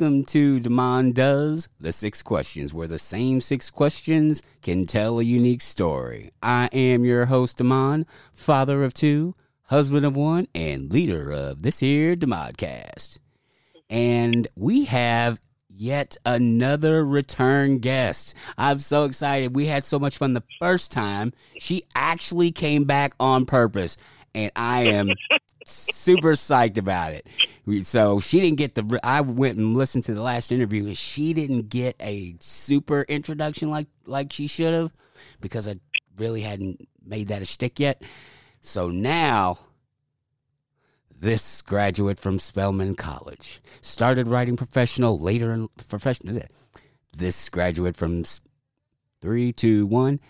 Welcome to Demond Does the Six Questions, where the same six questions can tell a unique story. I am your host, Demond, father of two, husband of one, and leader of this here Demodcast. And we have yet another return guest. I'm so excited. We had so much fun the first time. She actually came back on purpose, and I am super psyched about it. So she didn't get the. I went and listened to the last interview, and she didn't get a super introduction like like she should have, because I really hadn't made that a stick yet. So now. This graduate from Spelman College started writing professional later in professional. This graduate from three, two, one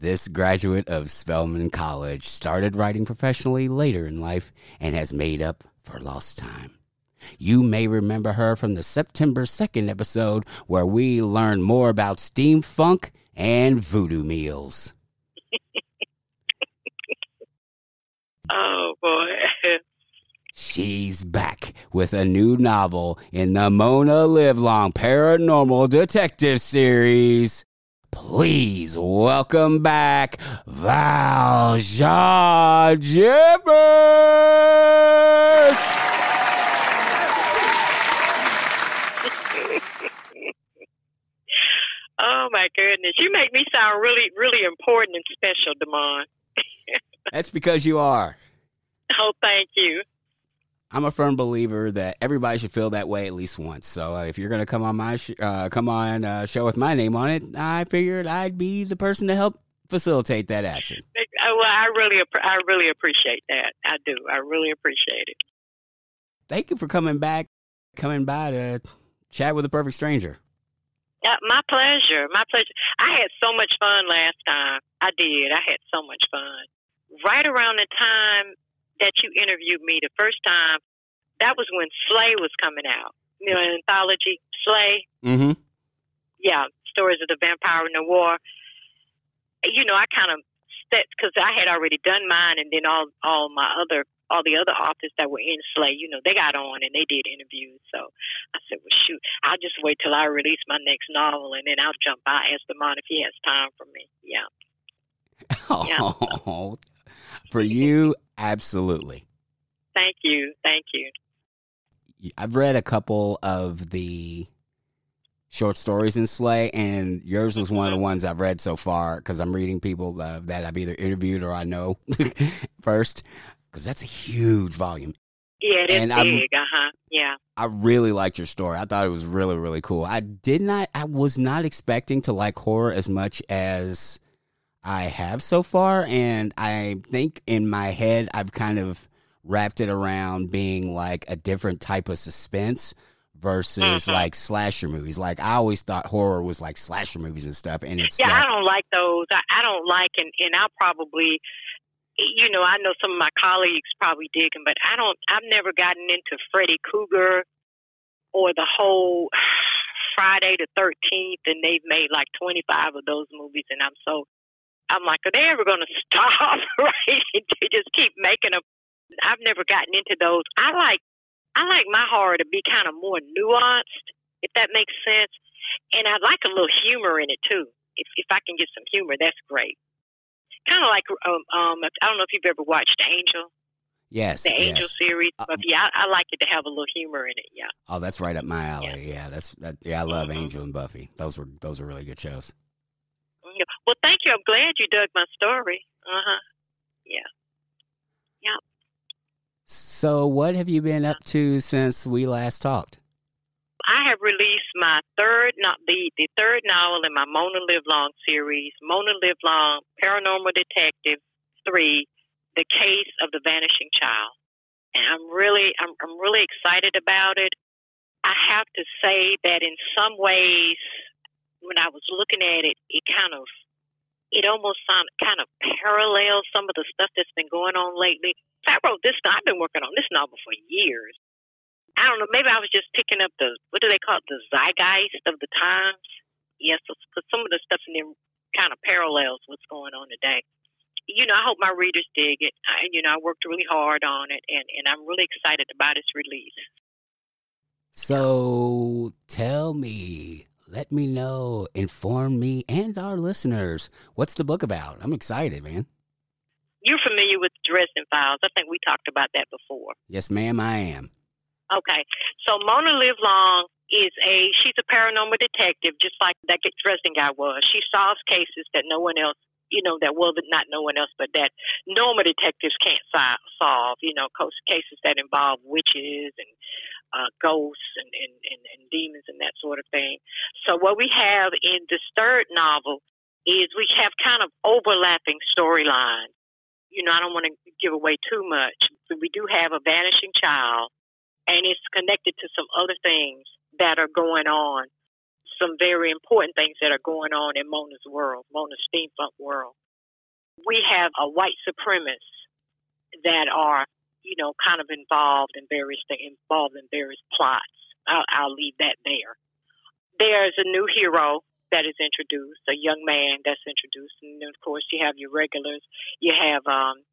this graduate of Spelman College started writing professionally later in life and has made up for lost time. You may remember her from the September 2nd episode where we learned more about steam funk and voodoo meals. oh, boy. She's back with a new novel in the Mona Livelong Paranormal Detective Series. Please welcome back Valja Jibbers. oh my goodness, you make me sound really, really important and special, Demond. That's because you are. Oh, thank you. I'm a firm believer that everybody should feel that way at least once. So uh, if you're going to come on my sh- uh, come on uh, show with my name on it, I figured I'd be the person to help facilitate that action. Well, I really I really appreciate that. I do. I really appreciate it. Thank you for coming back, coming by to chat with a perfect stranger. Yeah, my pleasure. My pleasure. I had so much fun last time. I did. I had so much fun. Right around the time that you interviewed me the first time, that was when Slay was coming out. You know, an anthology, Slay. Mm-hmm. Yeah, stories of the vampire in the war. You know, I kind of stepped because I had already done mine, and then all all my other all the other authors that were in Slay, you know, they got on and they did interviews. So I said, well, shoot, I'll just wait till I release my next novel, and then I'll jump by ask the man if he has time for me. Yeah. Oh, yeah. For you, Absolutely. Thank you. Thank you. I've read a couple of the short stories in Slay, and yours was one of the ones I've read so far because I'm reading people uh, that I've either interviewed or I know first because that's a huge volume. Yeah, it is and big. Uh huh. Yeah. I really liked your story. I thought it was really, really cool. I did not. I was not expecting to like horror as much as I have so far, and I think in my head I've kind of wrapped it around being like a different type of suspense versus mm-hmm. like slasher movies. Like I always thought horror was like slasher movies and stuff, and it's yeah, I don't like those. I, I don't like, and and I probably, you know, I know some of my colleagues probably dig them, but I don't. I've never gotten into Freddy Krueger or the whole Friday the Thirteenth, and they've made like twenty five of those movies, and I'm so I'm like, are they ever going to stop? right? they just keep making them. I've never gotten into those. I like, I like my horror to be kind of more nuanced, if that makes sense. And I like a little humor in it too. If if I can get some humor, that's great. Kind of like um, um, I don't know if you've ever watched Angel. Yes, the Angel yes. series. Uh, yeah, I, I, like it to have a little humor in it. Yeah. Oh, that's right up my alley. Yeah, yeah that's that, yeah. I love mm-hmm. Angel and Buffy. Those were those were really good shows. Well, thank you. I'm glad you dug my story. Uh huh. Yeah. Yeah. So, what have you been up to since we last talked? I have released my third, not the the third novel in my Mona Livelong series, Mona Livelong Paranormal Detective Three: The Case of the Vanishing Child, and I'm really, I'm, I'm really excited about it. I have to say that in some ways, when I was looking at it, it kind of it almost sound, kind of parallels some of the stuff that's been going on lately. I wrote this. I've been working on this novel for years. I don't know. Maybe I was just picking up the what do they call it? The zeitgeist of the times. Yes, because some of the stuff in there kind of parallels what's going on today. You know, I hope my readers dig it. I, you know, I worked really hard on it, and and I'm really excited about its release. So tell me, let me know, inform me and our listeners. What's the book about? I'm excited, man. You're familiar with Dresden Files. I think we talked about that before. Yes, ma'am, I am. Okay. So Mona Livelong is a she's a paranormal detective, just like that Dresden guy was. She solves cases that no one else, you know, that well, but not no one else, but that normal detectives can't solve. You know, cases that involve witches and uh, ghosts and, and, and, and demons and that sort of thing. So what we have in this third novel is we have kind of overlapping storylines. You know, I don't want to give away too much, but we do have a vanishing child, and it's connected to some other things that are going on, some very important things that are going on in Mona's world, Mona's steampunk world. We have a white supremacist that are, you know, kind of involved in various involved in various plots. I'll, I'll leave that there. There's a new hero that is introduced, a young man that's introduced, and of course you have your regulars. You have um,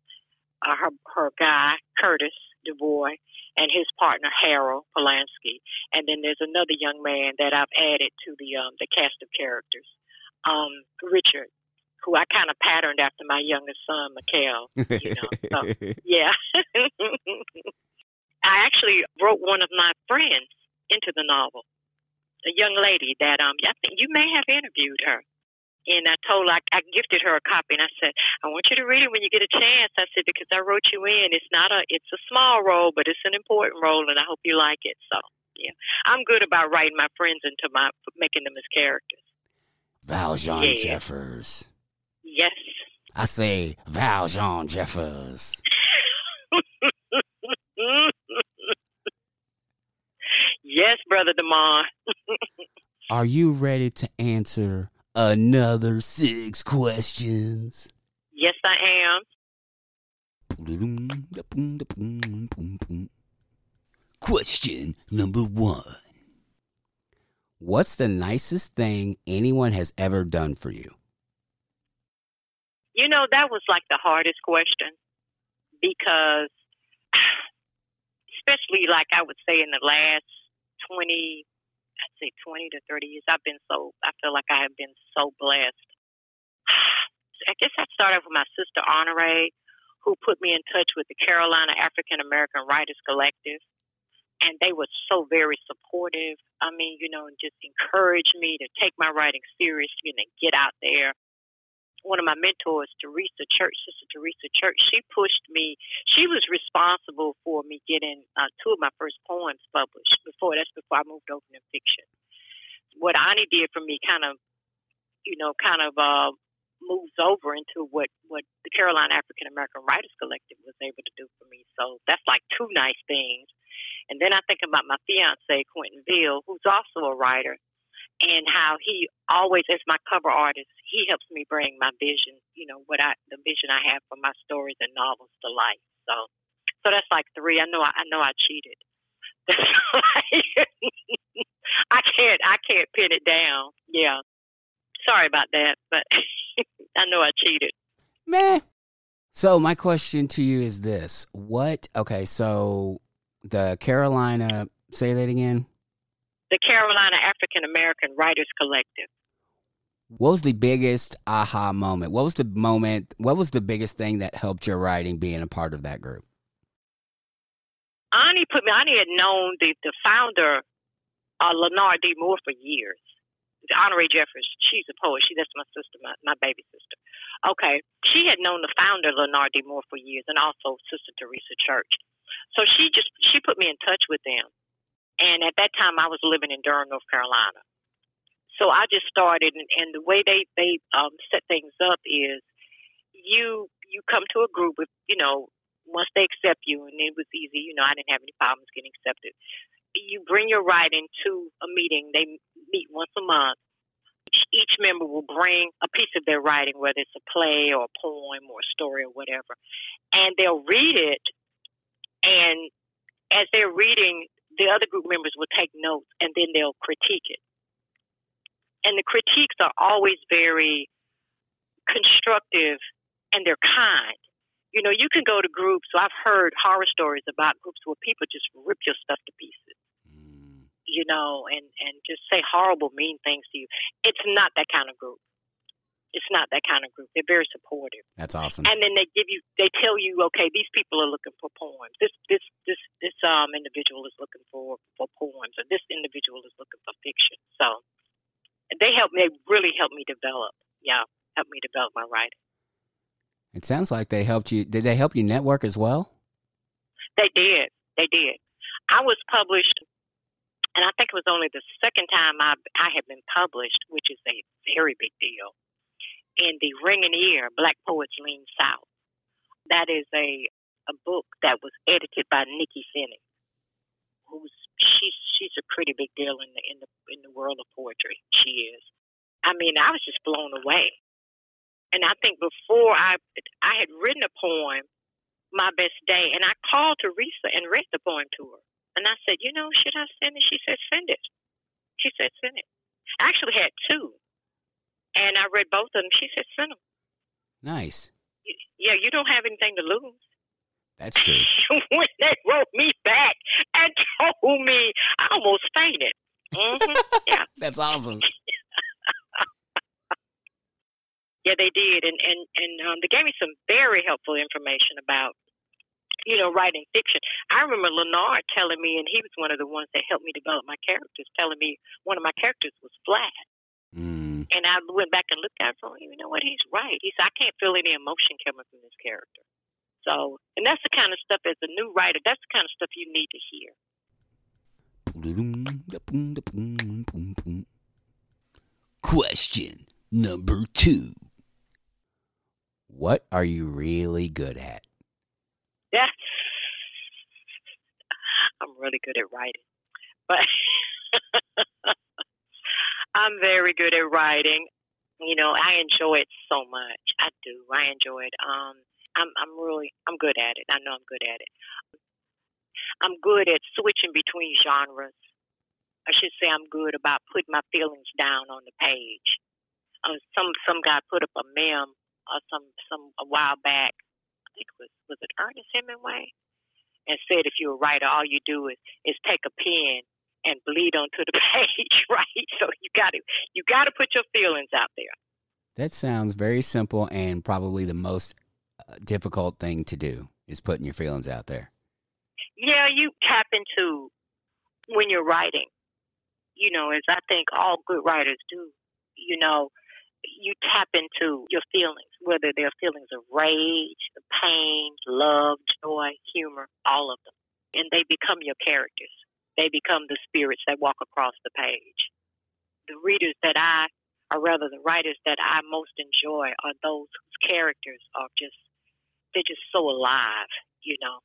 uh, her her guy Curtis DuBois, and his partner Harold Polanski. And then there's another young man that I've added to the um, the cast of characters, um, Richard, who I kind of patterned after my youngest son, Mikhail. You know, so, yeah. I actually wrote one of my friends into the novel, a young lady that um I think you may have interviewed her and I told her, I, I gifted her a copy, and I said, I want you to read it when you get a chance. I said because I wrote you in. It's not a, it's a small role, but it's an important role, and I hope you like it. So yeah, I'm good about writing my friends into my making them as characters. Valjean yeah. Jeffers. Yes. I say Valjean Jeffers. yes, brother Demar. Are you ready to answer another six questions? Yes, I am. Question number one What's the nicest thing anyone has ever done for you? Know, that was like the hardest question because, especially like I would say in the last 20, I'd say 20 to 30 years, I've been so, I feel like I have been so blessed. I guess I started with my sister Honore, who put me in touch with the Carolina African American Writers Collective. And they were so very supportive. I mean, you know, and just encouraged me to take my writing seriously and get out there one of my mentors, Teresa Church, Sister Teresa Church, she pushed me. She was responsible for me getting uh, two of my first poems published. Before that's before I moved over to fiction. What Ani did for me, kind of, you know, kind of uh, moves over into what what the Carolina African American Writers Collective was able to do for me. So that's like two nice things. And then I think about my fiance Quinton Veal, who's also a writer and how he always, as my cover artist, he helps me bring my vision, you know, what I, the vision I have for my stories and novels to life. So, so that's like three. I know, I, I know, I cheated. I can't, I can't pin it down. Yeah, sorry about that, but I know I cheated. Man. So my question to you is this: What? Okay, so the Carolina. Say that again the Carolina African American Writers Collective. What was the biggest aha moment? What was the moment? What was the biggest thing that helped your writing being a part of that group? Ani put me. Ani had known the the founder, uh, Lenard D. Moore, for years. Honore Jeffers. She's a poet. She that's my sister, my, my baby sister. Okay, she had known the founder Lenard D. Moore for years, and also Sister Teresa Church. So she just she put me in touch with them, and at that time, I was living in Durham, North Carolina. So I just started, and, and the way they they um, set things up is you you come to a group with you know once they accept you, and it was easy. You know, I didn't have any problems getting accepted. You bring your writing to a meeting. They meet once a month. Each, each member will bring a piece of their writing, whether it's a play or a poem or a story or whatever, and they'll read it. And as they're reading, the other group members will take notes and then they'll critique it. And the critiques are always very constructive and they're kind. You know, you can go to groups. So I've heard horror stories about groups where people just rip your stuff to pieces. Mm. you know, and and just say horrible, mean things to you. It's not that kind of group. It's not that kind of group. They're very supportive. That's awesome. And then they give you, they tell you, okay, these people are looking for poems. This this this this um individual is looking for for poems, or this individual is looking for fiction. So they help me. They really help me develop. Yeah, help me develop my writing. It sounds like they helped you. Did they help you network as well? They did. They did. I was published, and I think it was only the second time I I had been published, which is a very big deal in the Ringing Ear, Black Poets Lean South. That is a a book that was edited by Nikky Finney, who's she's she's a pretty big deal in the in the in the world of poetry. She is. I mean, I was just blown away. And I think before I I had written a poem, My Best Day, and I called Teresa and read the poem to her. And I said, you know, should I send it? She said, send it. She said, send it. I actually had two. And I read both of them. She said, send them. Nice. Yeah, you don't have anything to lose. That's true. when they wrote me back and told me, I almost fainted. Mm-hmm. Yeah. That's awesome. yeah, they did, and and and um, they gave me some very helpful information about, you know, writing fiction. I remember Lenard telling me, and he was one of the ones that helped me develop my characters. Telling me one of my characters was flat, Mm. And I went back and looked at it and you know what, he's right. He said, I can't feel any emotion coming from this character. So, and that's the kind of stuff as a new writer, that's the kind of stuff you need to hear. Question number two What are you really good at? Yeah. I'm really good at writing. But I'm very good at writing. You know, I enjoy it so much. I do. I enjoy it. Um, I'm I'm really I'm good at it. I know I'm good at it. I'm good at switching between genres. I should say I'm good about putting my feelings down on the page. Uh, some some guy put up a meme or uh, some some a while back. I think it was was it Ernest Hemingway, and said if you're a writer, all you do is is take a pen and bleed onto the page, right? So got to you got to put your feelings out there. That sounds very simple and probably the most uh, difficult thing to do is putting your feelings out there. Yeah, you tap into when you're writing. You know, as I think all good writers do. You know, you tap into your feelings, whether they're feelings of rage, pain, love, joy, humor, all of them, and they become your characters they become the spirits that walk across the page. The readers that I, or rather the writers that I most enjoy, are those whose characters are just, they're just so alive, you know.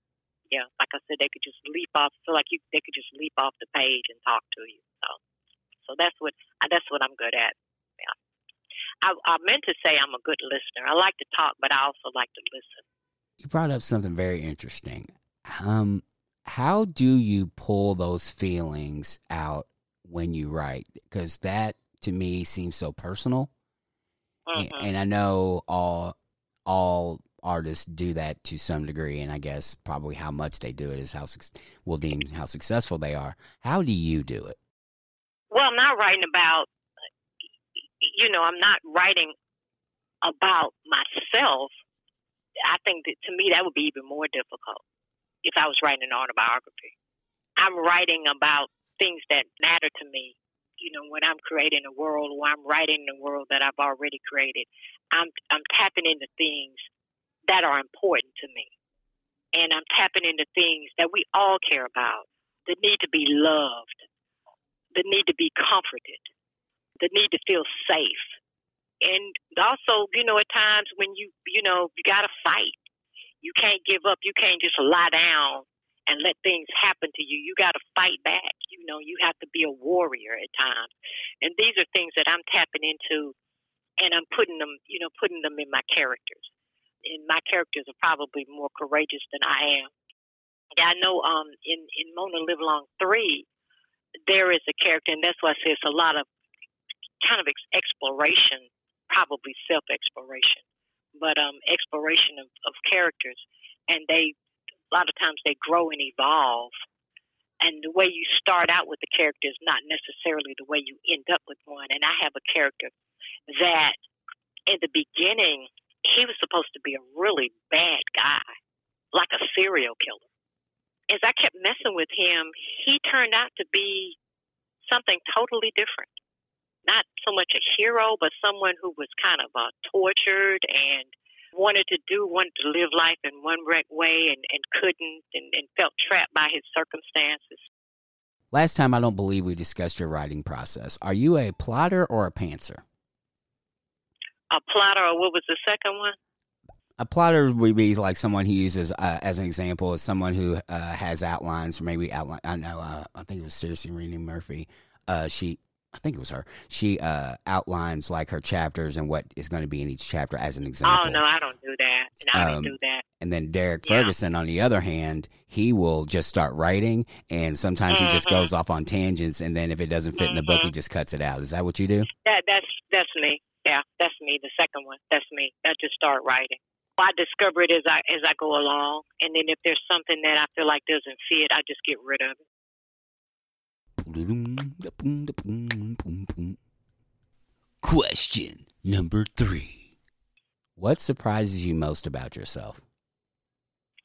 Yeah, like I said, they could just leap off, feel like you, they could just leap off the page and talk to you. So, so that's what that's what I'm good at. Yeah, I, I meant to say I'm a good listener. I like to talk, but I also like to listen. You brought up something very interesting. Um, how do you pull those feelings out when you write? Because that to me seems so personal, mm-hmm. and I know all all artists do that to some degree, and I guess probably how much they do it is how will deem how successful they are. How do you do it? Well, I'm not writing about, you know, I'm not writing about myself. I think that to me that would be even more difficult if I was writing an autobiography. I'm writing about things that matter to me. You know, when I'm creating a world or I'm writing a world that I've already created, I'm I'm tapping into things that are important to me. And I'm tapping into things that we all care about. The need to be loved, the need to be comforted, the need to feel safe. And also, you know, at times when you you know, you gotta fight you can't give up. You can't just lie down and let things happen to you. You got to fight back. You know, you have to be a warrior at times. And these are things that I'm tapping into and I'm putting them, you know, putting them in my characters. And my characters are probably more courageous than I am. Yeah, I know um in in Mona Livelong 3 there is a character and that's why I say it's a lot of kind of ex- exploration, probably self-exploration but um, exploration of, of characters, and they a lot of times they grow and evolve. And the way you start out with the character is not necessarily the way you end up with one. And I have a character that in the beginning, he was supposed to be a really bad guy, like a serial killer. As I kept messing with him, he turned out to be something totally different. Not so much a hero, but someone who was kind of uh, tortured and wanted to do, wanted to live life in one wreck way and, and couldn't and, and felt trapped by his circumstances. Last time, I don't believe we discussed your writing process. Are you a plotter or a pantser? A plotter, or what was the second one? A plotter would be like someone who uses, uh, as an example, is someone who uh, has outlines, or maybe outline. I know, uh, I think it was seriously Renee Murphy. Uh, she I think it was her. She uh, outlines like her chapters and what is going to be in each chapter as an example. Oh no, I don't do that. No, I don't do that. And then Derek yeah. Ferguson, on the other hand, he will just start writing, and sometimes mm-hmm. he just goes off on tangents, and then if it doesn't fit mm-hmm. in the book, he mm-hmm. just cuts it out. Is that what you do? That that's that's me. Yeah, that's me. The second one, that's me. I just start writing. I discover it as I as I go along, and then if there's something that I feel like doesn't fit, I just get rid of it. Question number three. What surprises you most about yourself?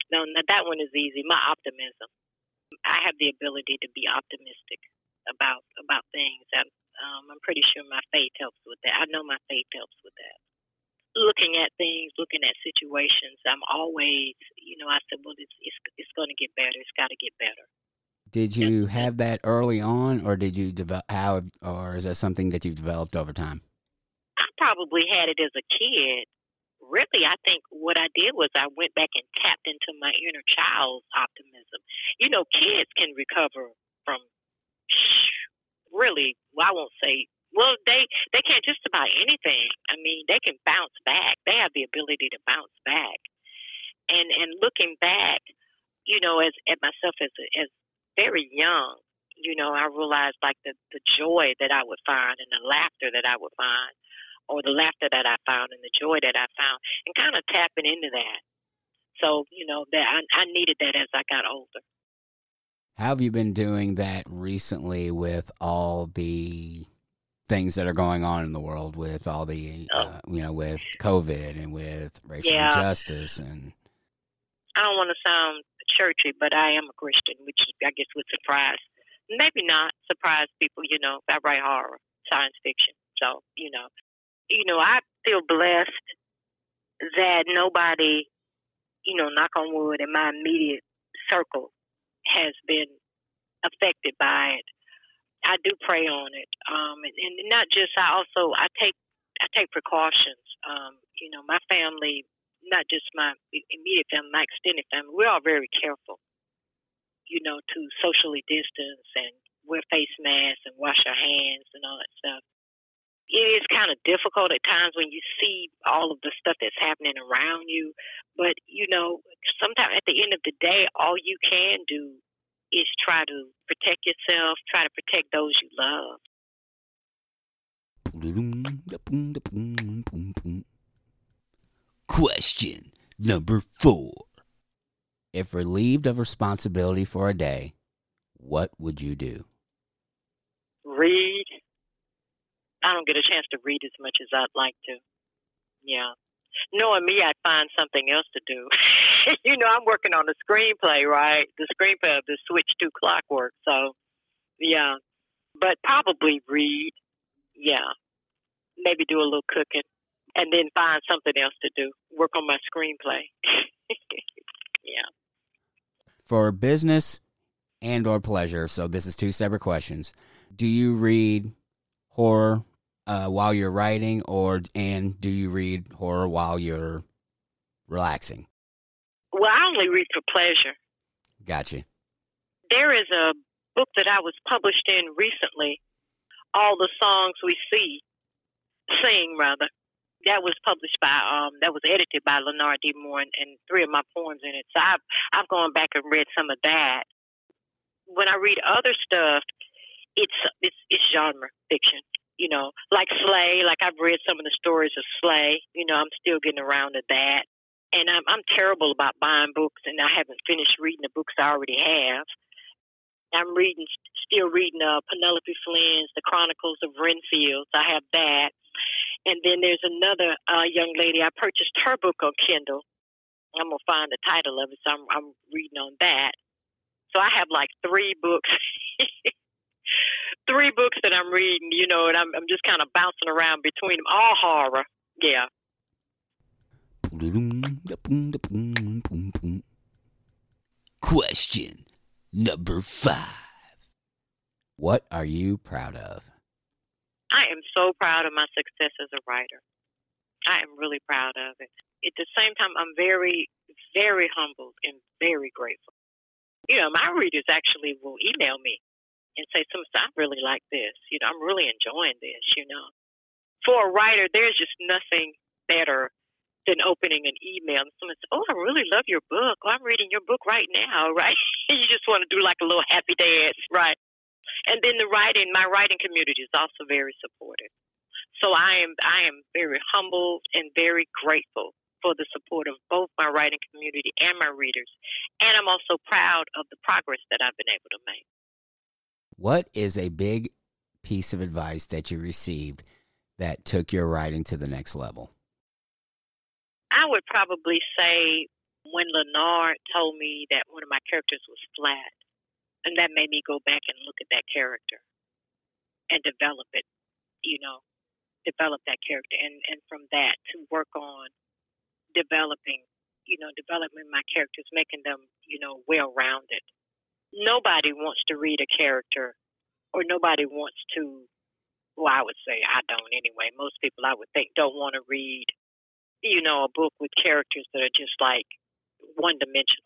No, that one is easy. My optimism. I have the ability to be optimistic about about things. I'm, um, I'm pretty sure my faith helps with that. I know my faith helps with that. Looking at things, looking at situations, I'm always, you know, I said, well, it's it's, it's going to get better. It's got to get better. Did you have that early on, or did you develop? How, or is that something that you've developed over time? Probably had it as a kid. Really, I think what I did was I went back and tapped into my inner child's optimism. You know, kids can recover from really. Well, I won't say. Well, they they can't just about anything. I mean, they can bounce back. They have the ability to bounce back. And and looking back, you know, as at myself as as very young, you know, I realized like the, the joy that I would find and the laughter that I would find, or the laughter that I found and the joy that I found, and kind of tapping into that. So, you know, that I, I needed that as I got older. How have you been doing that recently with all the things that are going on in the world with all the, oh. uh, you know, with COVID and with racial yeah. injustice and. I don't want to sound churchy, but I am a Christian, which I guess would surprise, maybe not surprise people. You know, I write horror, science fiction, so you know, you know, I feel blessed that nobody, you know, knock on wood, in my immediate circle has been affected by it. I do pray on it, um, and, and not just. I also I take I take precautions. Um, you know, my family not just my immediate family, my extended family, we're all very careful, you know, to socially distance and wear face masks and wash our hands and all that stuff. It is kind of difficult at times when you see all of the stuff that's happening around you, but you know, sometimes at the end of the day, all you can do is try to protect yourself, try to protect those you love. Question number four. If relieved of responsibility for a day, what would you do? Read. I don't get a chance to read as much as I'd like to. Yeah. Knowing me, I'd find something else to do. you know, I'm working on a screenplay, right? The screenplay of the Switch to Clockwork. So, yeah. But probably read. Yeah. Maybe do a little cooking and then find something else to do. Work on my screenplay. yeah. For business and or pleasure, so this is two separate questions. Do you read horror uh, while you're writing, or and do you read horror while you're relaxing? Well, I only read for pleasure. Gotcha. There is a book that I was published in recently. All the songs we see, sing rather that was published by um that was edited by Lenard D. Moore and, and three of my poems in it. So I've I've gone back and read some of that. When I read other stuff, it's it's it's genre fiction. You know, like Slay. Like I've read some of the stories of Slay. You know, I'm still getting around to that. And I'm I'm terrible about buying books, and I haven't finished reading the books I already have. I'm reading, still reading uh, Penelope Flynn's The Chronicles of Renfield. I have that. And then there's another uh, young lady. I purchased her book on Kindle. I'm gonna find the title of it, so I'm, I'm reading on that. So I have like three books, three books that I'm reading. You know, and I'm I'm just kind of bouncing around between them. All horror, yeah. Question number five. What are you proud of? I am so proud of my success as a writer. I am really proud of it. At the same time, I'm very, very humbled and very grateful. You know, my readers actually will email me and say, "Some, I really like this. You know, I'm really enjoying this." You know, for a writer, there's just nothing better than opening an email and someone says, "Oh, I really love your book. Oh, I'm reading your book right now." Right? you just want to do like a little happy dance, right? And then the writing, my writing community is also very supportive. So I am I am very humbled and very grateful for the support of both my writing community and my readers. And I'm also proud of the progress that I've been able to make. What is a big piece of advice that you received that took your writing to the next level? I would probably say when Lenard told me that one of my characters was flat, and that made me go back and look at that character and develop it, you know, develop that character. And, and from that to work on developing, you know, developing my characters, making them, you know, well rounded. Nobody wants to read a character or nobody wants to, well, I would say I don't anyway. Most people I would think don't want to read, you know, a book with characters that are just like one dimensional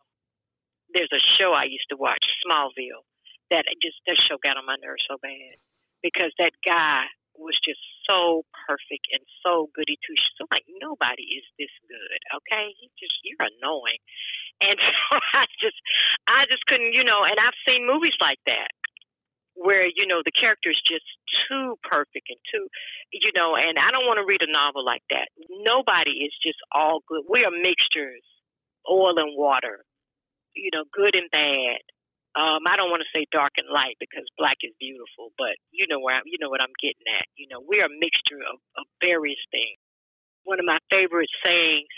there's a show I used to watch, Smallville, that just that show got on my nerves so bad because that guy was just so perfect and so goody two shoes. So like nobody is this good, okay? He just you're annoying, and so I just I just couldn't, you know. And I've seen movies like that where you know the character is just too perfect and too, you know. And I don't want to read a novel like that. Nobody is just all good. We are mixtures, oil and water you know, good and bad. Um, I don't want to say dark and light because black is beautiful, but you know where I'm, you know what I'm getting at. You know, we're a mixture of, of various things. One of my favorite sayings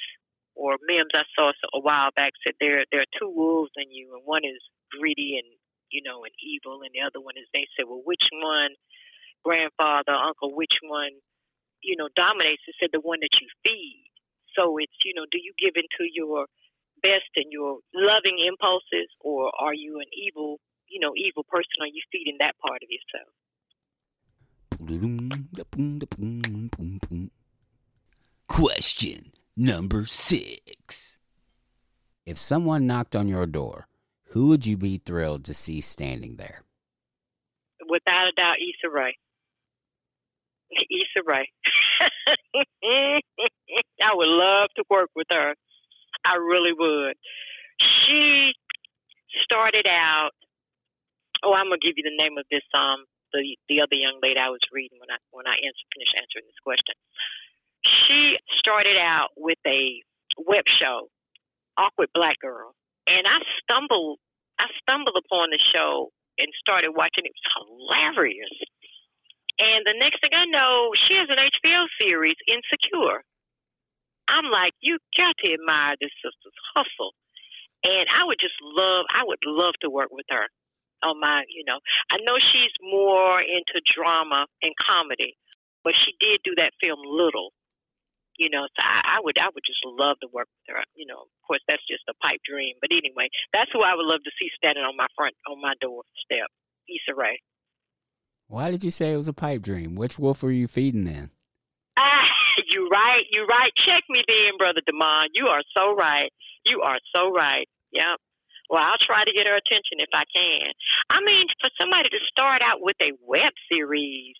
or memes I saw a while back said there there are two wolves in you, and one is greedy and you know and evil, and the other one is they said, well, which one, grandfather, uncle, which one, you know, dominates? It said the one that you feed. So it's you know, do you give into your best in your loving impulses, or are you an evil, you know, evil person? Are you feeding that part of yourself? Question number six. If someone knocked on your door, who would you be thrilled to see standing there? Without a doubt, Issa Rae. Issa Rae. I would love to work with her. I really would. She started out. Oh, I'm gonna give you the name of this um the the other young lady I was reading when I when I answer, finished answering this question. She started out with a web show, Awkward Black Girl, and I stumbled I stumbled upon the show and started watching. It was hilarious. And the next thing I know, she has an HBO series, Insecure. I'm like, you got to admire this sister's hustle. And I would just love, I would love to work with her on my, you know, I know she's more into drama and comedy, but she did do that film Little, you know, so I, I would, I would just love to work with her. You know, of course, that's just a pipe dream, but anyway, that's who I would love to see standing on my front, on my doorstep, Issa Rae. Why did you say it was a pipe dream? Which wolf were you feeding then? Ah, you right, you right. Check me then, brother Demond. You are so right. You are so right. Yep. Well, I'll try to get her attention if I can. I mean, for somebody to start out with a web series,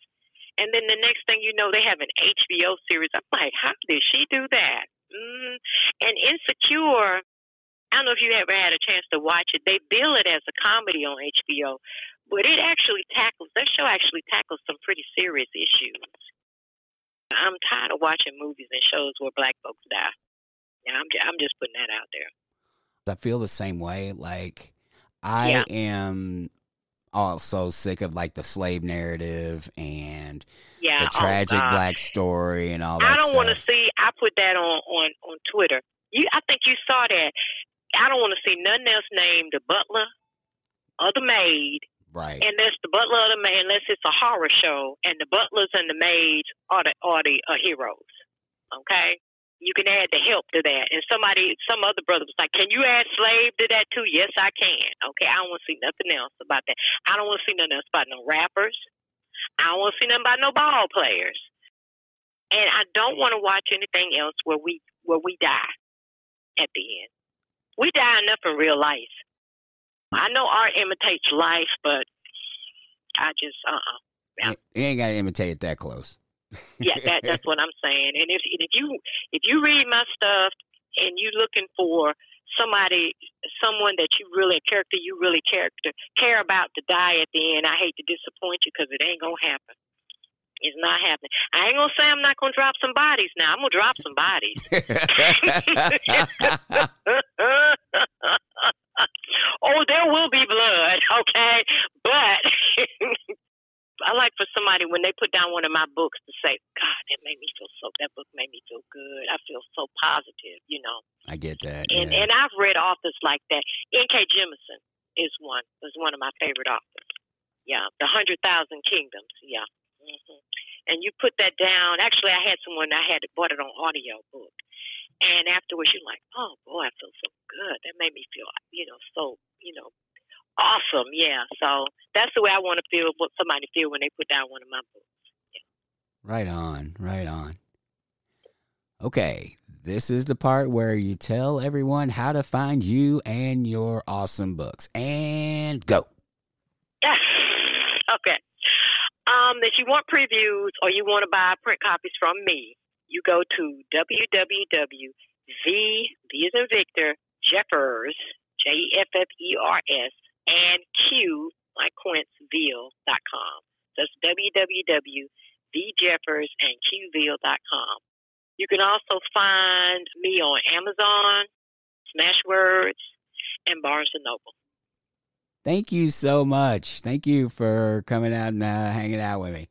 and then the next thing you know, they have an HBO series. I'm like, how did she do that? Mm. And Insecure, I don't know if you ever had a chance to watch it. They bill it as a comedy on HBO, but it actually tackles, that show actually tackles some pretty serious issues. I'm tired of watching movies and shows where black folks die. Yeah, I'm just, I'm just putting that out there. I feel the same way. Like I yeah. am also sick of like the slave narrative and Yeah. the oh, tragic God. black story and all that I don't want to see. I put that on on on Twitter. You, I think you saw that. I don't want to see nothing else named the butler or the maid Right. unless the butler or the maid, unless it's a horror show, and the butlers and the maids are the are the uh, heroes. Okay, you can add the help to that. And somebody, some other brother was like, "Can you add slave to that too?" Yes, I can. Okay, I don't want to see nothing else about that. I don't want to see nothing else about no rappers. I don't want to see nothing about no ball players. And I don't want to watch anything else where we where we die at the end. We die enough in real life. I know art imitates life, but I just uh uh yeah. You ain't gotta imitate it that close. yeah, that that's what I'm saying. And if if you if you read my stuff and you're looking for somebody someone that you really a character you really character care about to die at the end, I hate to disappoint you because it ain't gonna happen. It's not happening. I ain't gonna say I'm not gonna drop some bodies now. I'm gonna drop some bodies. oh, there will be blood, okay? But I like for somebody when they put down one of my books to say, God, that made me feel so that book made me feel good. I feel so positive, you know. I get that. And yeah. and I've read authors like that. N.K. Jemisin is one is one of my favorite authors. Yeah, The Hundred Thousand Kingdoms. Yeah. hmm And you put that down. Actually, I had someone I had bought it on audio book, and afterwards you're like, oh boy, I feel so good. That made me feel, you know, so you know, awesome. Yeah. So that's the way I want to feel. What somebody feel when they put down one of my books. Right on, right on. Okay, this is the part where you tell everyone how to find you and your awesome books. And go. okay. Um, if you want previews or you want to buy print copies from me, you go to www.v, V is in Victor, Jeffers, J E F F E R S, and Q, like QuinceVille.com. That's www.vjeffers and QVeal.com. You can also find me on Amazon, Smashwords, and Barnes & Noble. Thank you so much. Thank you for coming out and uh, hanging out with me.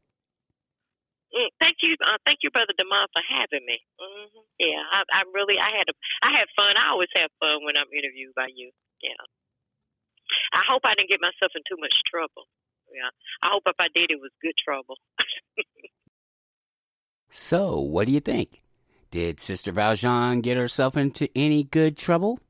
Mm, thank you, uh, thank you, brother Demond, for having me. hmm Yeah, I, I really, I had, a, I had fun. I always have fun when I'm interviewed by you. Yeah. I hope I didn't get myself in too much trouble. Yeah. I hope if I did, it was good trouble. So, what do you think? Did Sister Valjean get herself into any good trouble?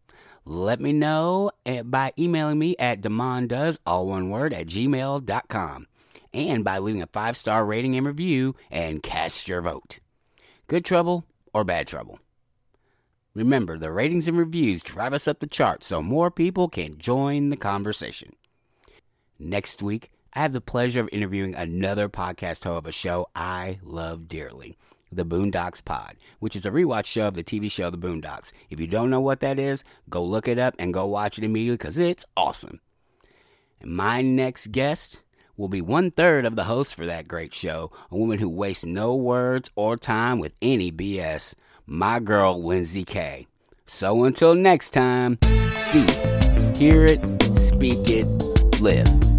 Let me know by emailing me at demondoes, all one word, at gmail.com and by leaving a five star rating and review and cast your vote. Good trouble or bad trouble? Remember, the ratings and reviews drive us up the chart so more people can join the conversation. Next week, I have the pleasure of interviewing another podcast host of a show I love dearly, The Boondocks Pod, which is a rewatch show of the TV show The Boondocks. If you don't know what that is, go look it up and go watch it immediately because it's awesome. And my next guest will be one third of the host for that great show, a woman who wastes no words or time with any BS, my girl Lindsay Kay. So until next time, see hear it, speak it, live.